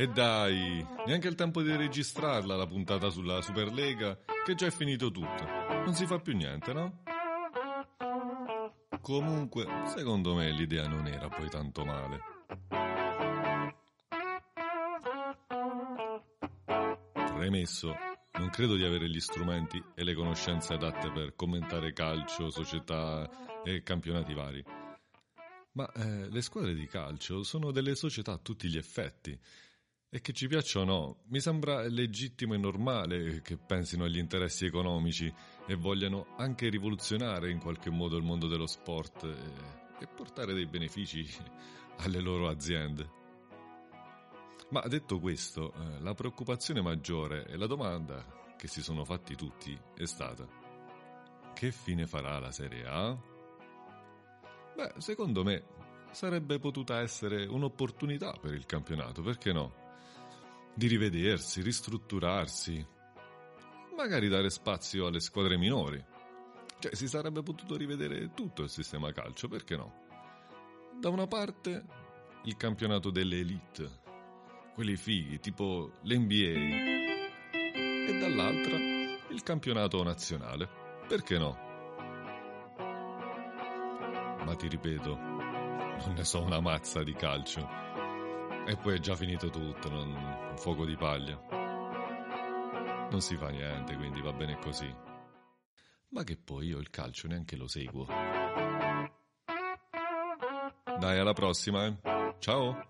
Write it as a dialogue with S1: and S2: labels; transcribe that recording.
S1: E dai, neanche il tempo di registrarla la puntata sulla Superlega, che già è finito tutto. Non si fa più niente, no? Comunque, secondo me l'idea non era poi tanto male. Premesso, non credo di avere gli strumenti e le conoscenze adatte per commentare calcio, società e campionati vari. Ma eh, le squadre di calcio sono delle società a tutti gli effetti. E che ci piaccia o no, mi sembra legittimo e normale che pensino agli interessi economici e vogliano anche rivoluzionare in qualche modo il mondo dello sport e, e portare dei benefici alle loro aziende. Ma detto questo, eh, la preoccupazione maggiore e la domanda che si sono fatti tutti è stata che fine farà la Serie A? Beh, secondo me sarebbe potuta essere un'opportunità per il campionato, perché no? Di rivedersi, ristrutturarsi, magari dare spazio alle squadre minori. Cioè, si sarebbe potuto rivedere tutto il sistema calcio, perché no? Da una parte il campionato delle elite, quelli fighi, tipo l'NBA, e dall'altra il campionato nazionale. Perché no? Ma ti ripeto, non ne so una mazza di calcio. E poi è già finito tutto, non... un fuoco di paglia. Non si fa niente, quindi va bene così. Ma che poi io il calcio neanche lo seguo. Dai, alla prossima, eh. Ciao!